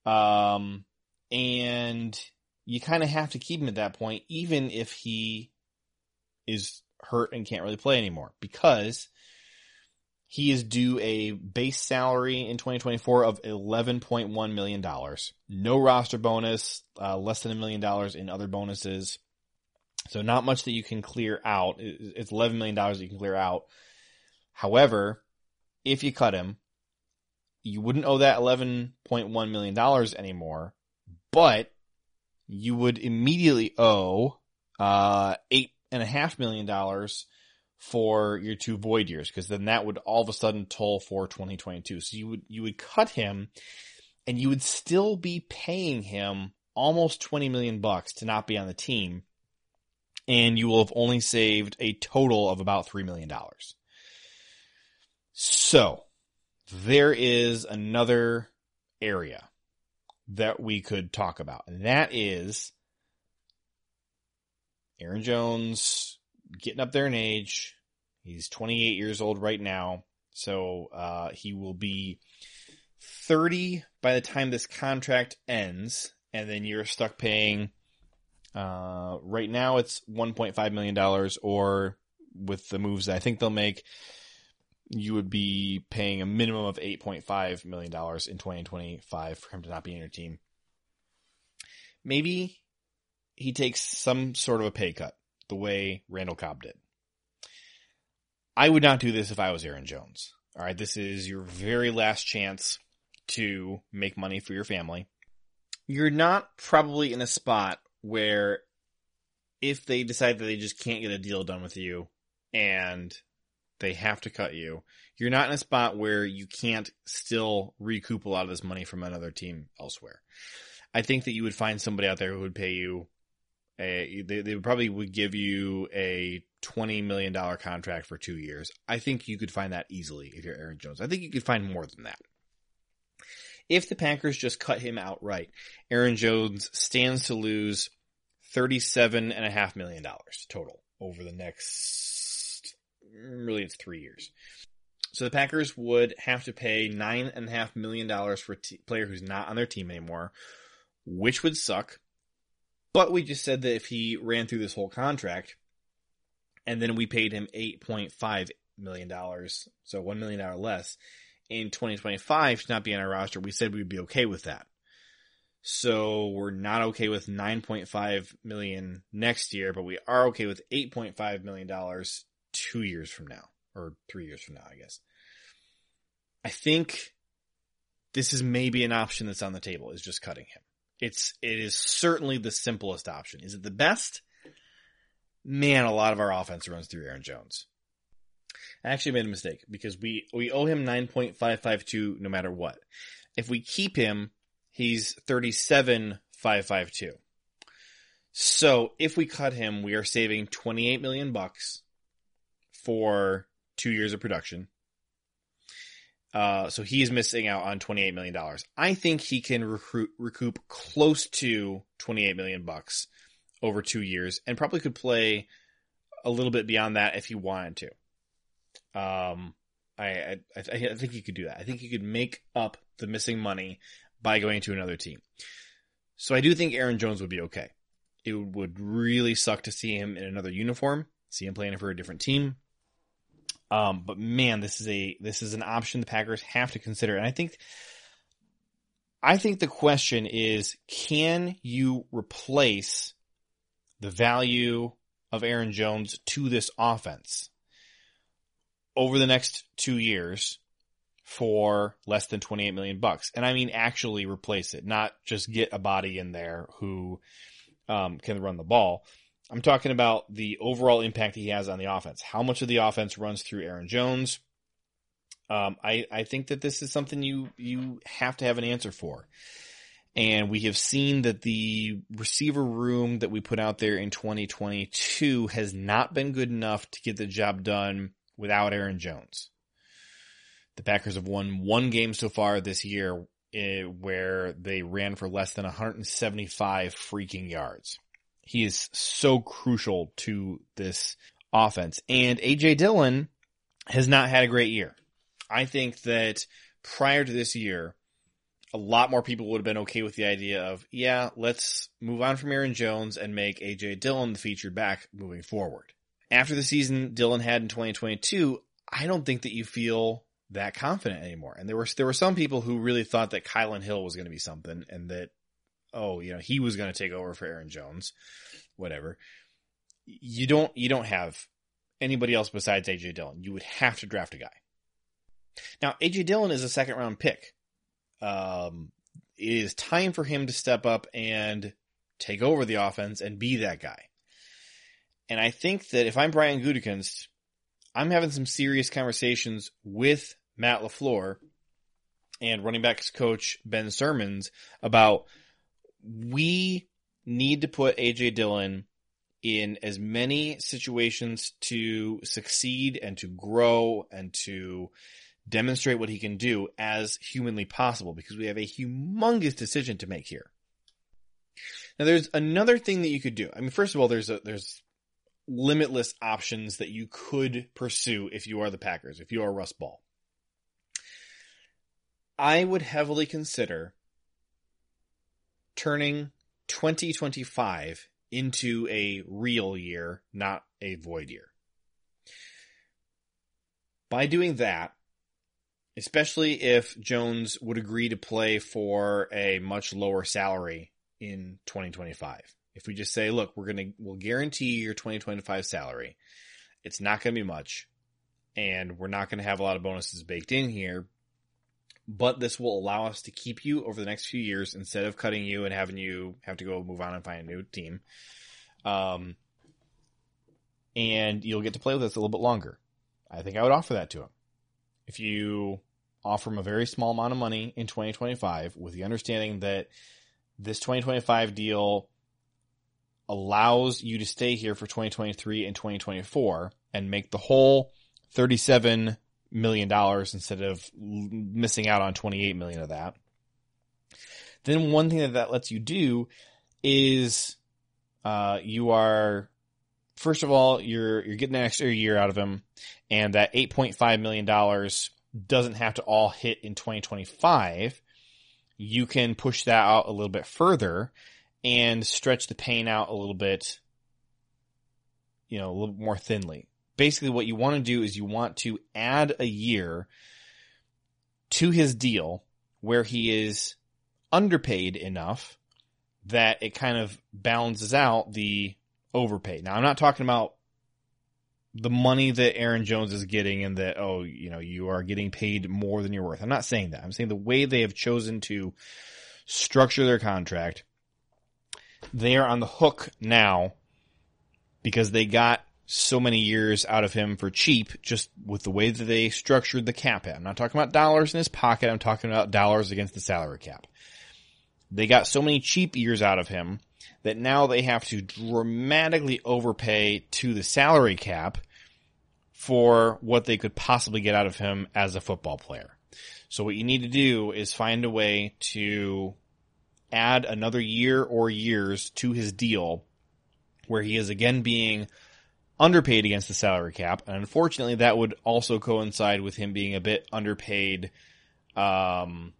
Um, and you kind of have to keep him at that point, even if he is hurt and can't really play anymore, because he is due a base salary in 2024 of $11.1 million. No roster bonus, uh, less than a million dollars in other bonuses. So not much that you can clear out. It's $11 million that you can clear out. However, if you cut him, you wouldn't owe that $11.1 million anymore, but you would immediately owe, uh, eight and a half million dollars for your two void years, because then that would all of a sudden toll for 2022. So you would, you would cut him and you would still be paying him almost 20 million bucks to not be on the team. And you will have only saved a total of about $3 million. So there is another area that we could talk about, and that is Aaron Jones getting up there in age. He's 28 years old right now, so uh, he will be 30 by the time this contract ends, and then you're stuck paying. Uh, right now, it's 1.5 million dollars, or with the moves that I think they'll make, you would be paying a minimum of $8.5 million in 2025 for him to not be in your team. Maybe he takes some sort of a pay cut the way Randall Cobb did. I would not do this if I was Aaron Jones. All right. This is your very last chance to make money for your family. You're not probably in a spot where if they decide that they just can't get a deal done with you and they have to cut you. You're not in a spot where you can't still recoup a lot of this money from another team elsewhere. I think that you would find somebody out there who would pay you a, they, they probably would give you a $20 million contract for two years. I think you could find that easily if you're Aaron Jones. I think you could find more than that. If the Packers just cut him outright, Aaron Jones stands to lose $37.5 million total over the next really it's three years. So the Packers would have to pay nine and a half million dollars for a t- player who's not on their team anymore, which would suck. But we just said that if he ran through this whole contract, and then we paid him eight point five million dollars, so one million dollar less in 2025 to not be on our roster, we said we'd be okay with that. So we're not okay with 9.5 million next year, but we are okay with 8.5 million dollars two years from now, or three years from now, I guess. I think this is maybe an option that's on the table is just cutting him. It's, it is certainly the simplest option. Is it the best? Man, a lot of our offense runs through Aaron Jones. I actually made a mistake because we, we owe him 9.552 no matter what. If we keep him, he's 37.552. So if we cut him, we are saving 28 million bucks for two years of production. Uh, so he's missing out on $28 million. I think he can recruit, recoup close to 28 million bucks over two years and probably could play a little bit beyond that if he wanted to. Um, I, I, I think he could do that. I think he could make up the missing money by going to another team. So I do think Aaron Jones would be okay. It would really suck to see him in another uniform, see him playing for a different team. Um, but man, this is a this is an option the Packers have to consider, and I think I think the question is, can you replace the value of Aaron Jones to this offense over the next two years for less than 28 million bucks? And I mean actually replace it, not just get a body in there who um, can run the ball. I'm talking about the overall impact he has on the offense. How much of the offense runs through Aaron Jones? Um, I, I think that this is something you, you have to have an answer for. And we have seen that the receiver room that we put out there in 2022 has not been good enough to get the job done without Aaron Jones. The Packers have won one game so far this year eh, where they ran for less than 175 freaking yards he is so crucial to this offense. And AJ Dillon has not had a great year. I think that prior to this year, a lot more people would have been okay with the idea of, yeah, let's move on from Aaron Jones and make AJ Dillon the featured back moving forward. After the season Dillon had in 2022, I don't think that you feel that confident anymore. And there were there were some people who really thought that Kylin Hill was going to be something and that oh, you know, he was going to take over for Aaron Jones, whatever. You don't you don't have anybody else besides AJ Dillon. You would have to draft a guy. Now, AJ Dillon is a second round pick. Um, it is time for him to step up and take over the offense and be that guy. And I think that if I'm Brian Gutekunst, I'm having some serious conversations with Matt LaFleur and running backs coach Ben Sirmans about we need to put AJ Dillon in as many situations to succeed and to grow and to demonstrate what he can do as humanly possible because we have a humongous decision to make here. Now there's another thing that you could do. I mean, first of all, there's a, there's limitless options that you could pursue if you are the Packers, if you are Russ Ball. I would heavily consider turning 2025 into a real year, not a void year. By doing that, especially if Jones would agree to play for a much lower salary in 2025. If we just say, look, we're going to, we'll guarantee your 2025 salary. It's not going to be much and we're not going to have a lot of bonuses baked in here, but this will allow us to keep you over the next few years instead of cutting you and having you have to go move on and find a new team. Um, and you'll get to play with us a little bit longer. I think I would offer that to him. If you offer him a very small amount of money in 2025 with the understanding that this 2025 deal allows you to stay here for 2023 and 2024 and make the whole 37 million dollars instead of missing out on 28 million of that. Then one thing that that lets you do is, uh, you are, first of all, you're, you're getting an extra year out of him and that 8.5 million dollars doesn't have to all hit in 2025. You can push that out a little bit further and stretch the pain out a little bit, you know, a little more thinly basically what you want to do is you want to add a year to his deal where he is underpaid enough that it kind of balances out the overpay. Now I'm not talking about the money that Aaron Jones is getting and that, oh, you know, you are getting paid more than you're worth. I'm not saying that. I'm saying the way they have chosen to structure their contract, they are on the hook now because they got so many years out of him for cheap just with the way that they structured the cap. I'm not talking about dollars in his pocket. I'm talking about dollars against the salary cap. They got so many cheap years out of him that now they have to dramatically overpay to the salary cap for what they could possibly get out of him as a football player. So what you need to do is find a way to add another year or years to his deal where he is again being underpaid against the salary cap. And unfortunately, that would also coincide with him being a bit underpaid um,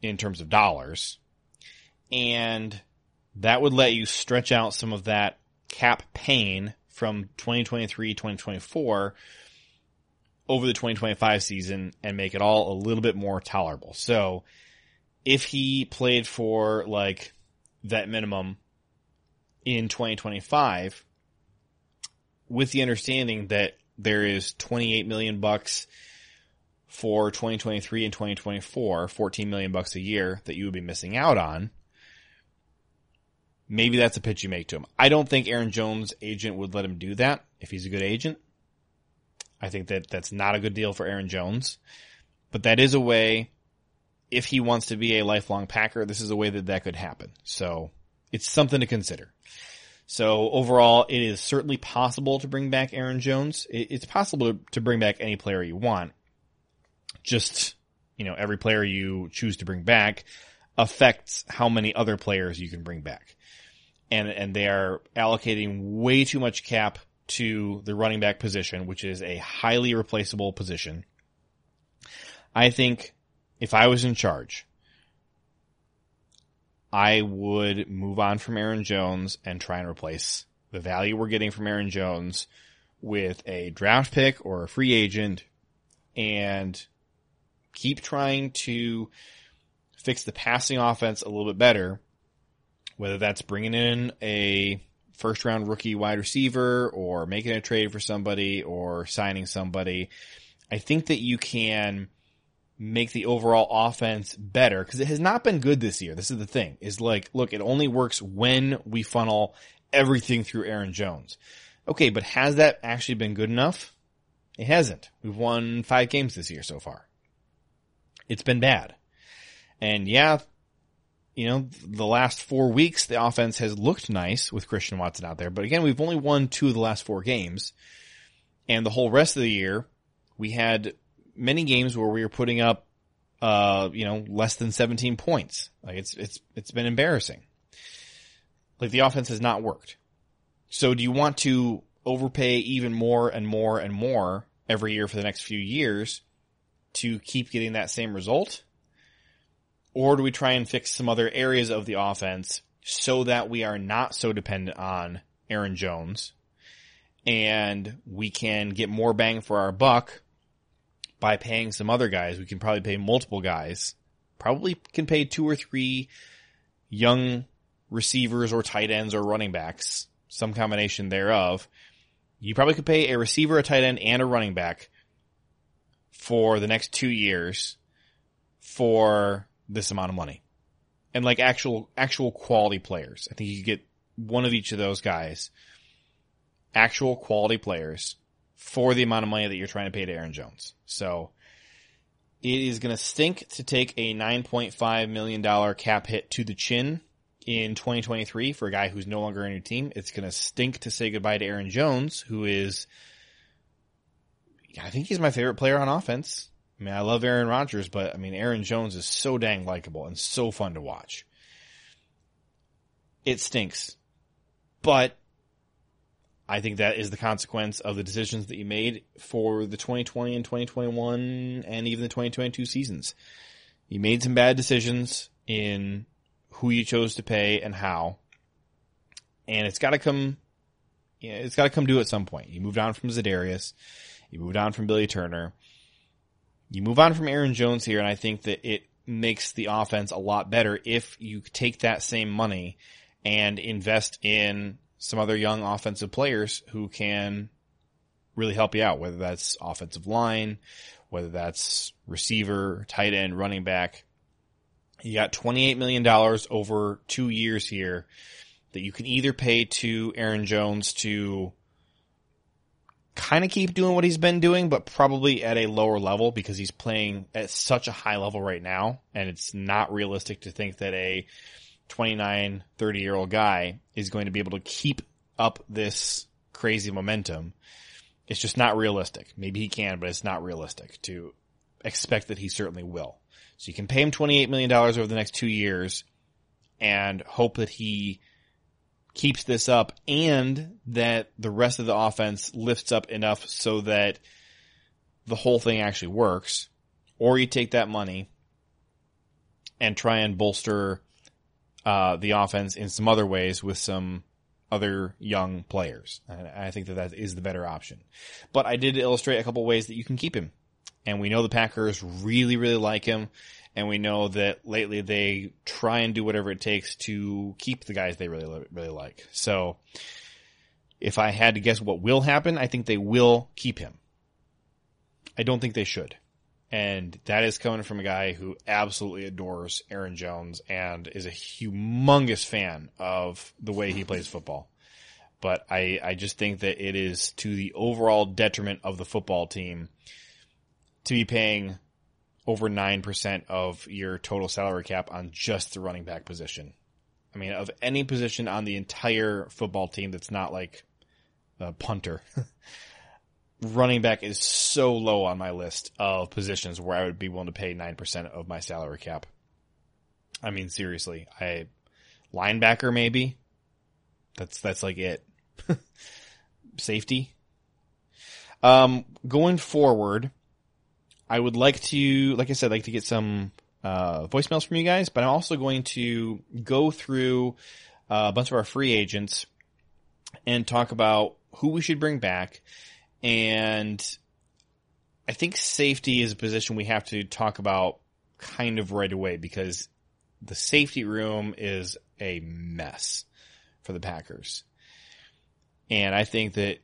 in terms of dollars. And that would let you stretch out some of that cap pain from 2023, 2024 over the 2025 season and make it all a little bit more tolerable. So if he played for like that minimum in 2025, with the understanding that there is 28 million bucks for 2023 and 2024, 14 million bucks a year that you would be missing out on. Maybe that's a pitch you make to him. I don't think Aaron Jones' agent would let him do that if he's a good agent. I think that that's not a good deal for Aaron Jones, but that is a way if he wants to be a lifelong Packer, this is a way that that could happen. So it's something to consider. So overall, it is certainly possible to bring back Aaron Jones. It's possible to bring back any player you want. Just, you know, every player you choose to bring back affects how many other players you can bring back. And, and they are allocating way too much cap to the running back position, which is a highly replaceable position. I think if I was in charge, I would move on from Aaron Jones and try and replace the value we're getting from Aaron Jones with a draft pick or a free agent and keep trying to fix the passing offense a little bit better, whether that's bringing in a first round rookie wide receiver or making a trade for somebody or signing somebody. I think that you can make the overall offense better because it has not been good this year. This is the thing is like, look, it only works when we funnel everything through Aaron Jones. Okay, but has that actually been good enough? It hasn't. We've won five games this year so far. It's been bad. And yeah, you know, the last four weeks, the offense has looked nice with Christian Watson out there. But again, we've only won two of the last four games. And the whole rest of the year, we had many games where we were putting up, uh, you know, less than 17 points. Like it's, it's, it's been embarrassing. Like the offense has not worked. So do you want to overpay even more and more and more every year for the next few years to keep getting that same result? Or do we try and fix some other areas of the offense so that we are not so dependent on Aaron Jones and we can get more bang for our buck by paying some other guys. We can probably pay multiple guys. Probably can pay two or three young receivers or tight ends or running backs, some combination thereof. You probably could pay a receiver, a tight end, and a running back for the next two years for this amount of money. And like actual, actual quality players. I think you could get one of each of those guys, actual quality players for the amount of money that you're trying to pay to Aaron Jones. So it is going to stink to take a $9.5 million cap hit to the chin in 2023 for a guy who's no longer on your team. It's going to stink to say goodbye to Aaron Jones, who is, I think he's my favorite player on offense. I mean, I love Aaron Rodgers, but I mean, Aaron Jones is so dang likable and so fun to watch. It stinks, but I think that is the consequence of the decisions that you made for the 2020 and 2021 and even the 2022 seasons. You made some bad decisions in who you chose to pay and how. And it's got to come, you know, it's got to come due at some point. You moved on from Za'Darius. You moved on from Billy Turner. You move on from Aaron Jones here, and I think that it makes the offense a lot better if you take that same money and invest in some other young offensive players who can really help you out, whether that's offensive line, whether that's receiver, tight end, running back. You got $28 million over two years here that you can either pay to Aaron Jones to kind of keep doing what he's been doing, but probably at a lower level because he's playing at such a high level right now. And it's not realistic to think that a 29, 30 year old guy is going to be able to keep up this crazy momentum. It's just not realistic. Maybe he can, but it's not realistic to expect that he certainly will. So you can pay him $28 million over the next two years and hope that he keeps this up and that the rest of the offense lifts up enough so that the whole thing actually works. Or you take that money and try and bolster uh, the offense in some other ways with some other young players. And I think that that is the better option. But I did illustrate a couple ways that you can keep him. And we know the Packers really, really like him. And we know that lately they try and do whatever it takes to keep the guys they really, really like. So if I had to guess what will happen, I think they will keep him. I don't think they should. And that is coming from a guy who absolutely adores Aaron Jones and is a humongous fan of the way he plays football. But I, I just think that it is to the overall detriment of the football team to be paying over 9% of your total salary cap on just the running back position. I mean, of any position on the entire football team that's not like a punter. running back is so low on my list of positions where I would be willing to pay 9% of my salary cap. I mean, seriously, I, linebacker maybe. That's, that's like it. safety. Um, going forward, I would like to, like I said, like to get some uh, voicemails from you guys, but I'm also going to go through uh, a bunch of our free agents and talk about who we should bring back. And I think safety is a position we have to talk about kind of right away because the safety room is a mess for the Packers. And I think that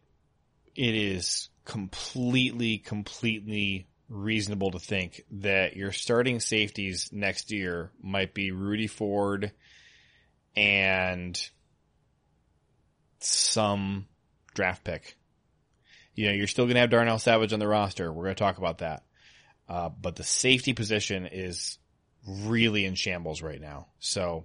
it is completely, completely reasonable to think that your starting safeties next year might be Rudy Ford and some draft pick. You know, you're still going to have Darnell Savage on the roster. We're going to talk about that. Uh, but the safety position is really in shambles right now. So,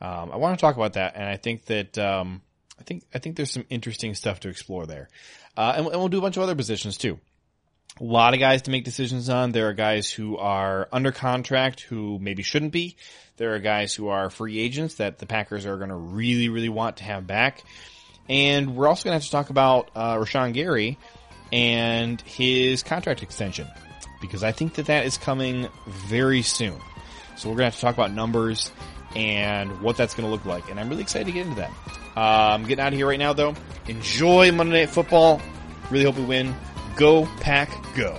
um, I want to talk about that. And I think that, um, I think, I think there's some interesting stuff to explore there. Uh, and, and we'll do a bunch of other positions too a lot of guys to make decisions on. There are guys who are under contract who maybe shouldn't be. There are guys who are free agents that the Packers are going to really, really want to have back. And we're also going to have to talk about uh, Rashan Gary and his contract extension because I think that that is coming very soon. So we're going to have to talk about numbers and what that's going to look like. And I'm really excited to get into that. Uh, I'm getting out of here right now though. Enjoy Monday Night Football. Really hope we win. Go Pack Go.